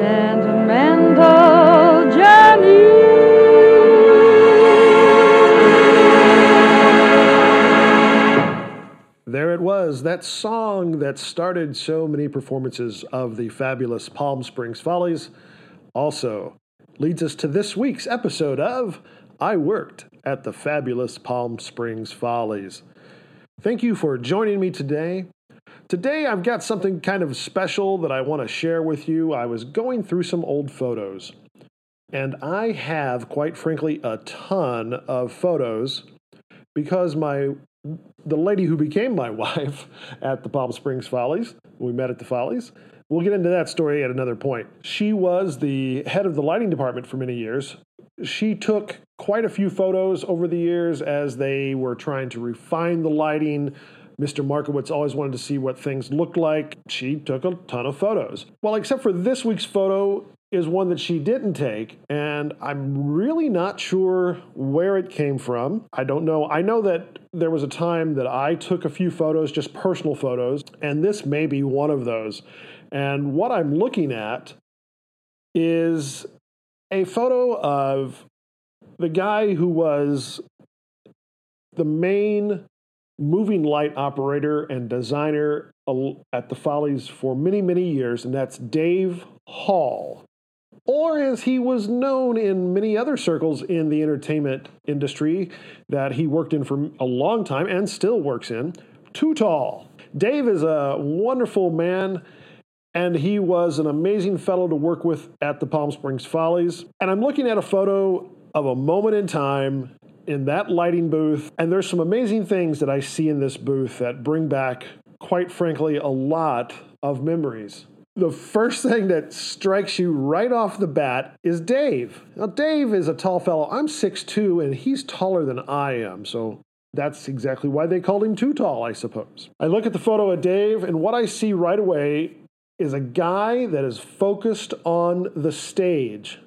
sentimental journey. There it was, that song that started so many performances of the fabulous Palm Springs Follies. Also leads us to this week's episode of I Worked at the Fabulous Palm Springs Follies. Thank you for joining me today. Today, I've got something kind of special that I want to share with you. I was going through some old photos, and I have, quite frankly, a ton of photos because my the lady who became my wife at the Palm Springs Follies, we met at the Follies. We'll get into that story at another point. She was the head of the lighting department for many years. She took quite a few photos over the years as they were trying to refine the lighting. Mr. Markowitz always wanted to see what things looked like. She took a ton of photos. Well, except for this week's photo, is one that she didn't take, and I'm really not sure where it came from. I don't know. I know that there was a time that I took a few photos, just personal photos, and this may be one of those. And what I'm looking at is a photo of the guy who was the main moving light operator and designer at the Follies for many, many years, and that's Dave Hall or as he was known in many other circles in the entertainment industry that he worked in for a long time and still works in, Too Tall. Dave is a wonderful man, and he was an amazing fellow to work with at the Palm Springs Follies. And I'm looking at a photo of a moment in time in that lighting booth, and there's some amazing things that I see in this booth that bring back, quite frankly, a lot of memories the first thing that strikes you right off the bat is Dave. Now, Dave is a tall fellow. I'm 6'2 and he's taller than I am. So that's exactly why they called him too tall, I suppose. I look at the photo of Dave, and what I see right away is a guy that is focused on the stage.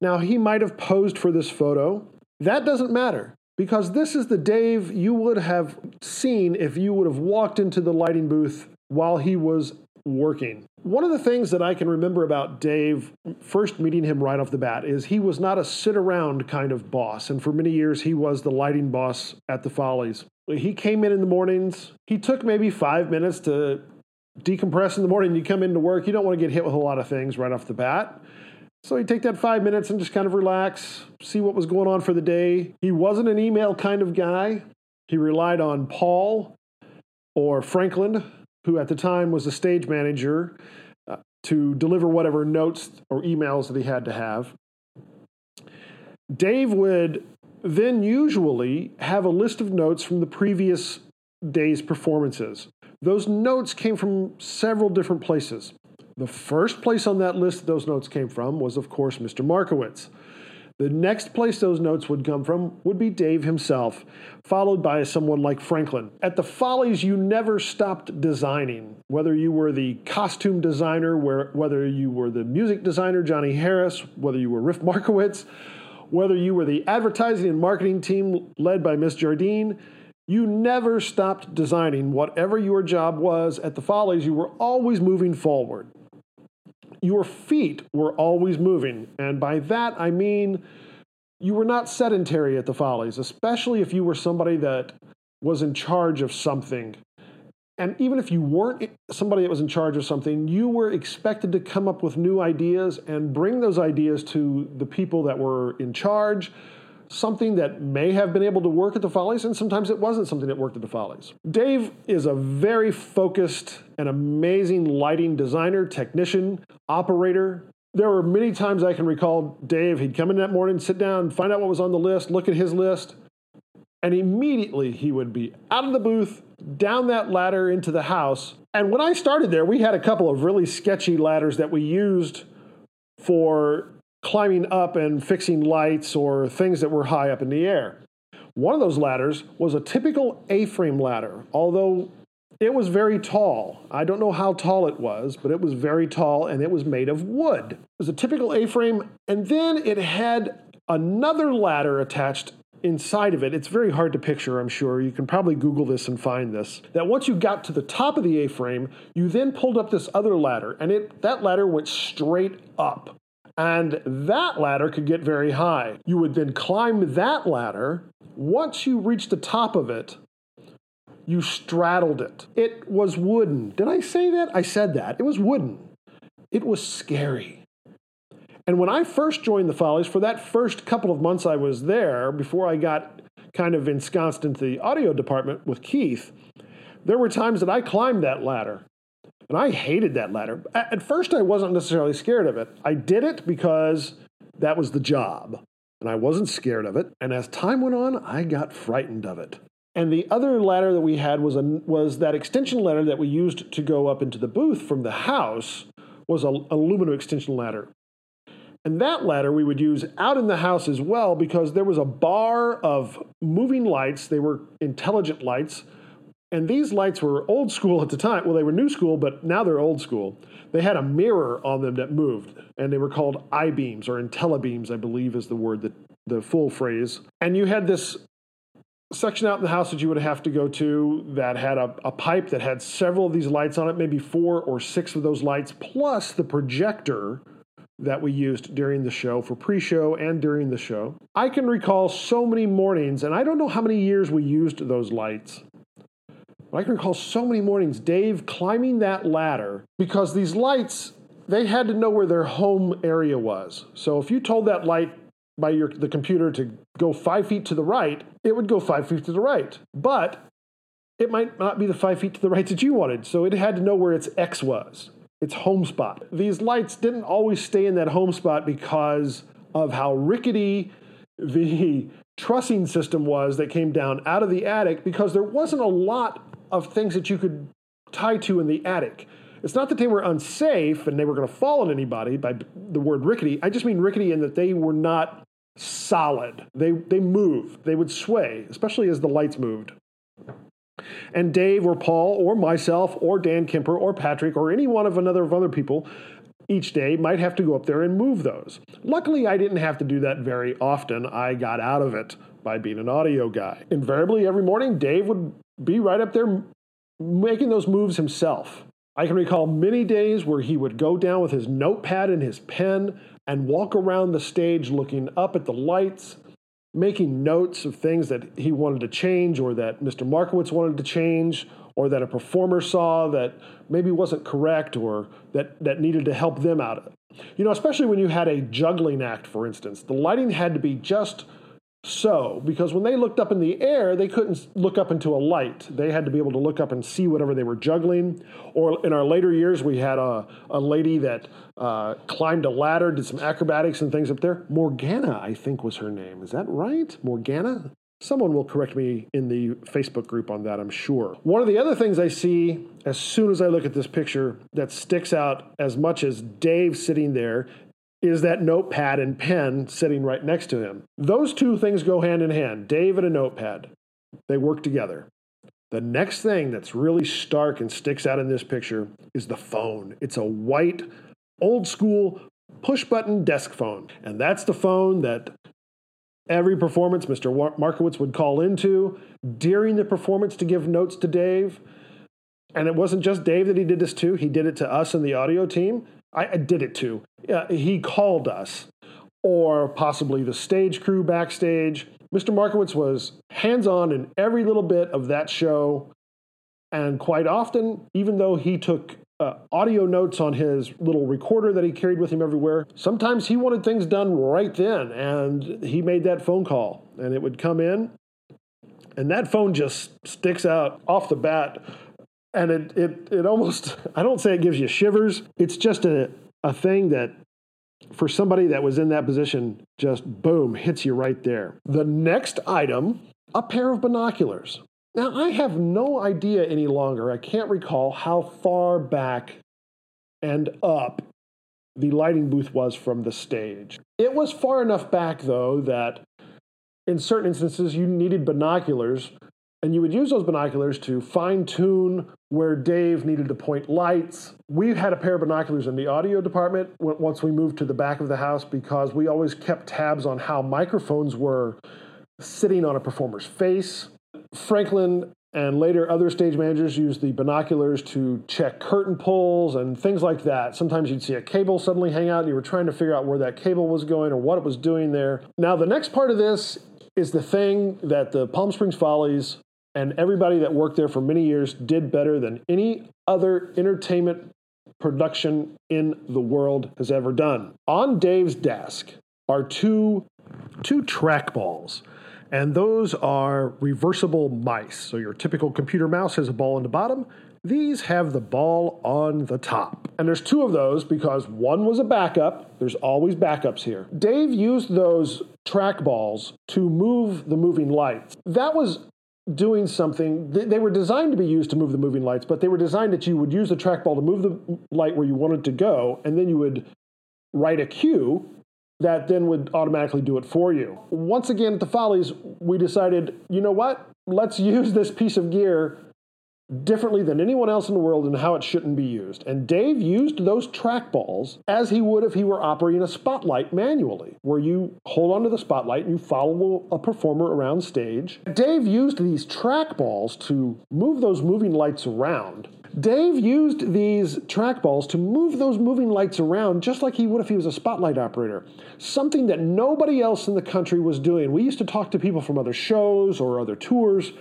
Now, he might have posed for this photo. That doesn't matter because this is the Dave you would have seen if you would have walked into the lighting booth while he was working. One of the things that I can remember about Dave, first meeting him right off the bat, is he was not a sit around kind of boss. And for many years, he was the lighting boss at the Follies. He came in in the mornings. He took maybe five minutes to decompress in the morning. You come into work, you don't want to get hit with a lot of things right off the bat. So he'd take that five minutes and just kind of relax, see what was going on for the day. He wasn't an email kind of guy. He relied on Paul or Franklin who at the time was the stage manager, uh, to deliver whatever notes or emails that he had to have. Dave would then usually have a list of notes from the previous day's performances. Those notes came from several different places. The first place on that list those notes came from was, of course, Mr. Markowitz. The next place those notes would come from would be Dave himself, followed by someone like Franklin. At the Follies, you never stopped designing. Whether you were the costume designer, whether you were the music designer, Johnny Harris, whether you were Riff Markowitz, whether you were the advertising and marketing team led by Miss Jardine, you never stopped designing. Whatever your job was at the Follies, you were always moving forward your feet were always moving. And by that, I mean you were not sedentary at the Follies, especially if you were somebody that was in charge of something. And even if you weren't somebody that was in charge of something, you were expected to come up with new ideas and bring those ideas to the people that were in charge something that may have been able to work at the Follies, and sometimes it wasn't something that worked at the Follies. Dave is a very focused and amazing lighting designer, technician, operator. There were many times I can recall Dave, he'd come in that morning, sit down, find out what was on the list, look at his list, and immediately he would be out of the booth, down that ladder into the house. And when I started there, we had a couple of really sketchy ladders that we used for climbing up and fixing lights or things that were high up in the air. One of those ladders was a typical A frame ladder, although it was very tall. I don't know how tall it was, but it was very tall and it was made of wood. It was a typical A frame, and then it had another ladder attached inside of it, it's very hard to picture, I'm sure. You can probably Google this and find this. That once you got to the top of the A frame, you then pulled up this other ladder, and it that ladder went straight up. And that ladder could get very high. You would then climb that ladder. Once you reached the top of it, you straddled it. It was wooden. Did I say that? I said that. It was wooden. It was scary. And when I first joined the Follies, for that first couple of months I was there, before I got kind of ensconced into the audio department with Keith, there were times that I climbed that ladder. And I hated that ladder. At first, I wasn't necessarily scared of it. I did it because that was the job. And I wasn't scared of it. And as time went on, I got frightened of it. And the other ladder that we had was, a, was that extension ladder that we used to go up into the booth from the house was an aluminum extension ladder. And that ladder we would use out in the house as well because there was a bar of moving lights. They were intelligent lights. And these lights were old school at the time. Well, they were new school, but now they're old school. They had a mirror on them that moved, and they were called I beams or Intellabeams, I believe is the word that the full phrase. And you had this section out in the house that you would have to go to that had a, a pipe that had several of these lights on it, maybe four or six of those lights, plus the projector that we used during the show for pre show and during the show. I can recall so many mornings, and I don't know how many years we used those lights. I can recall so many mornings, Dave climbing that ladder because these lights, they had to know where their home area was. So if you told that light by your, the computer to go five feet to the right, it would go five feet to the right. But it might not be the five feet to the right that you wanted. So it had to know where its X was, its home spot. These lights didn't always stay in that home spot because of how rickety the trussing system was that came down out of the attic because there wasn't a lot of things that you could tie to in the attic. It's not that they were unsafe and they were going to fall on anybody by the word rickety. I just mean rickety in that they were not solid. They, they moved, they would sway, especially as the lights moved. And Dave or Paul or myself or Dan Kemper or Patrick or any one of another of other people each day might have to go up there and move those. Luckily, I didn't have to do that very often. I got out of it by being an audio guy. Invariably, every morning, Dave would be right up there making those moves himself. I can recall many days where he would go down with his notepad and his pen and walk around the stage looking up at the lights, making notes of things that he wanted to change or that Mr. Markowitz wanted to change or that a performer saw that maybe wasn't correct or that, that needed to help them out. You know, especially when you had a juggling act, for instance, the lighting had to be just so because when they looked up in the air they couldn't look up into a light. They had to be able to look up and see whatever they were juggling. Or in our later years we had a, a lady that uh, climbed a ladder did some acrobatics and things up there. Morgana i think was her name. Is that right? Morgana? Someone will correct me in the Facebook group on that, I'm sure. One of the other things I see as soon as I look at this picture that sticks out as much as Dave sitting there is that notepad and pen sitting right next to him. Those two things go hand in hand Dave and a notepad. They work together. The next thing that's really stark and sticks out in this picture is the phone. It's a white, old school push button desk phone. And that's the phone that every performance Mr. Markowitz would call into during the performance to give notes to Dave. And it wasn't just Dave that he did this to, he did it to us and the audio team. I, did it too. Uh, he called us, or possibly the stage crew backstage. Mr. Markowitz was hands on in every little bit of that show. And quite often, even though he took uh, audio notes on his little recorder that he carried with him everywhere, sometimes he wanted things done right then. And he made that phone call, and it would come in. And that phone just sticks out off the bat and it, it, it almost, I don't say it gives you shivers. It's just a, a thing that for somebody that was in that position, just boom, hits you right there. The next item, a pair of binoculars. Now, I have no idea any longer, I can't recall how far back and up the lighting booth was from the stage. It was far enough back, though, that in certain instances you needed binoculars and you would use those binoculars to fine tune where Dave needed to point lights. We had a pair of binoculars in the audio department once we moved to the back of the house because we always kept tabs on how microphones were sitting on a performer's face. Franklin and later, other stage managers used the binoculars to check curtain pulls and things like that. Sometimes you'd see a cable suddenly hang out and you were trying to figure out where that cable was going or what it was doing there. Now, the next part of this is the thing that the Palm Springs Follies and everybody that worked there for many years did better than any other entertainment production in the world has ever done. On Dave's desk are two, two track balls and those are reversible mice. So your typical computer mouse has a ball on the bottom. These have the ball on the top. And there's two of those because one was a backup. There's always backups here. Dave used those track balls to move the moving lights. That was doing something. They were designed to be used to move the moving lights, but they were designed that you would use the trackball to move the light where you wanted to go, and then you would write a cue that then would automatically do it for you. Once again, at the Follies, we decided, you know what? Let's use this piece of gear differently than anyone else in the world and how it shouldn't be used. And Dave used those trackballs as he would if he were operating a spotlight manually, where you hold onto the spotlight and you follow a performer around stage. Dave used these trackballs to move those moving lights around Dave used these trackballs to move those moving lights around just like he would if he was a spotlight operator. Something that nobody else in the country was doing. We used to talk to people from other shows or other tours,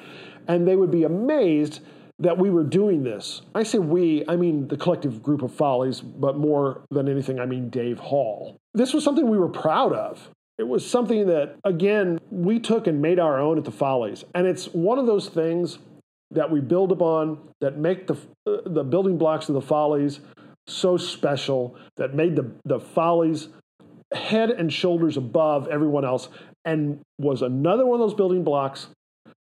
and they would be amazed that we were doing this. I say we, I mean the collective group of follies, but more than anything, I mean Dave Hall. This was something we were proud of. It was something that, again, we took and made our own at the Follies. And it's one of those things that we build upon that make the, uh, the building blocks of the follies so special, that made the, the follies head and shoulders above everyone else, and was another one of those building blocks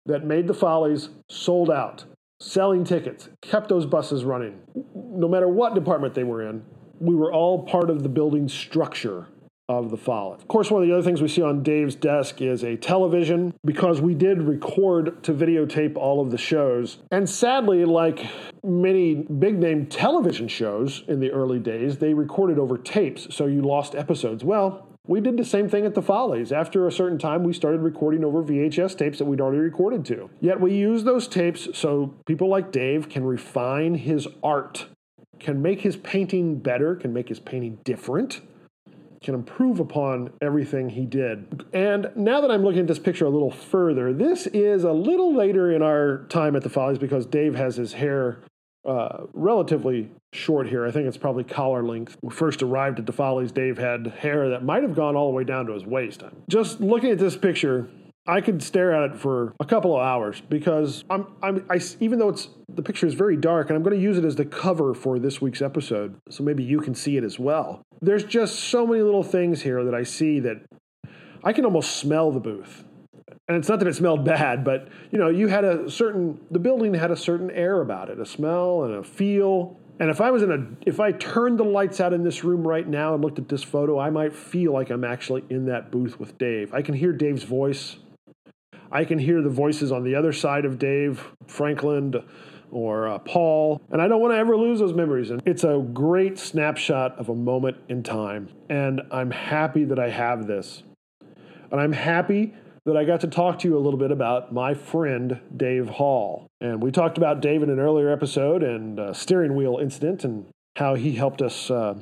that made the follies sold out, selling tickets, kept those buses running. No matter what department they were in, we were all part of the building structure of the fall. Of course, one of the other things we see on Dave's desk is a television because we did record to videotape all of the shows. And sadly, like many big name television shows in the early days, they recorded over tapes, so you lost episodes. Well, we did the same thing at the Follies. After a certain time, we started recording over VHS tapes that we'd already recorded to. Yet we use those tapes so people like Dave can refine his art, can make his painting better, can make his painting different can improve upon everything he did. And now that I'm looking at this picture a little further, this is a little later in our time at the Follies because Dave has his hair uh, relatively short here. I think it's probably collar length. When first arrived at the Follies, Dave had hair that might have gone all the way down to his waist. Just looking at this picture, I could stare at it for a couple of hours because I'm, I'm, I, even though it's the picture is very dark, and I'm going to use it as the cover for this week's episode, so maybe you can see it as well. There's just so many little things here that I see that I can almost smell the booth. And it's not that it smelled bad, but you know, you had a certain the building had a certain air about it, a smell and a feel. And if I was in a if I turned the lights out in this room right now and looked at this photo, I might feel like I'm actually in that booth with Dave. I can hear Dave's voice I can hear the voices on the other side of Dave, Franklin, or uh, Paul, and I don't want to ever lose those memories. And it's a great snapshot of a moment in time. And I'm happy that I have this. And I'm happy that I got to talk to you a little bit about my friend Dave Hall. And we talked about Dave in an earlier episode and uh, steering wheel incident and how he helped us uh,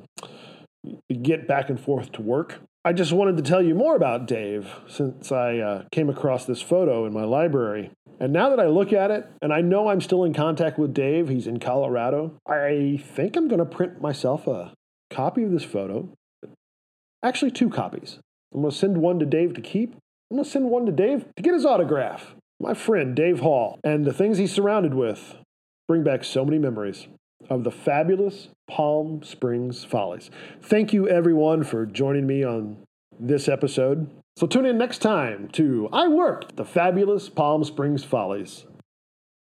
get back and forth to work. I just wanted to tell you more about Dave since I uh, came across this photo in my library. And now that I look at it, and I know I'm still in contact with Dave, he's in Colorado, I think I'm going to print myself a copy of this photo. Actually, two copies. I'm going to send one to Dave to keep. I'm going to send one to Dave to get his autograph. My friend, Dave Hall, and the things he's surrounded with bring back so many memories of the fabulous Palm Springs Follies. Thank you, everyone, for joining me on this episode. So tune in next time to I Worked the Fabulous Palm Springs Follies.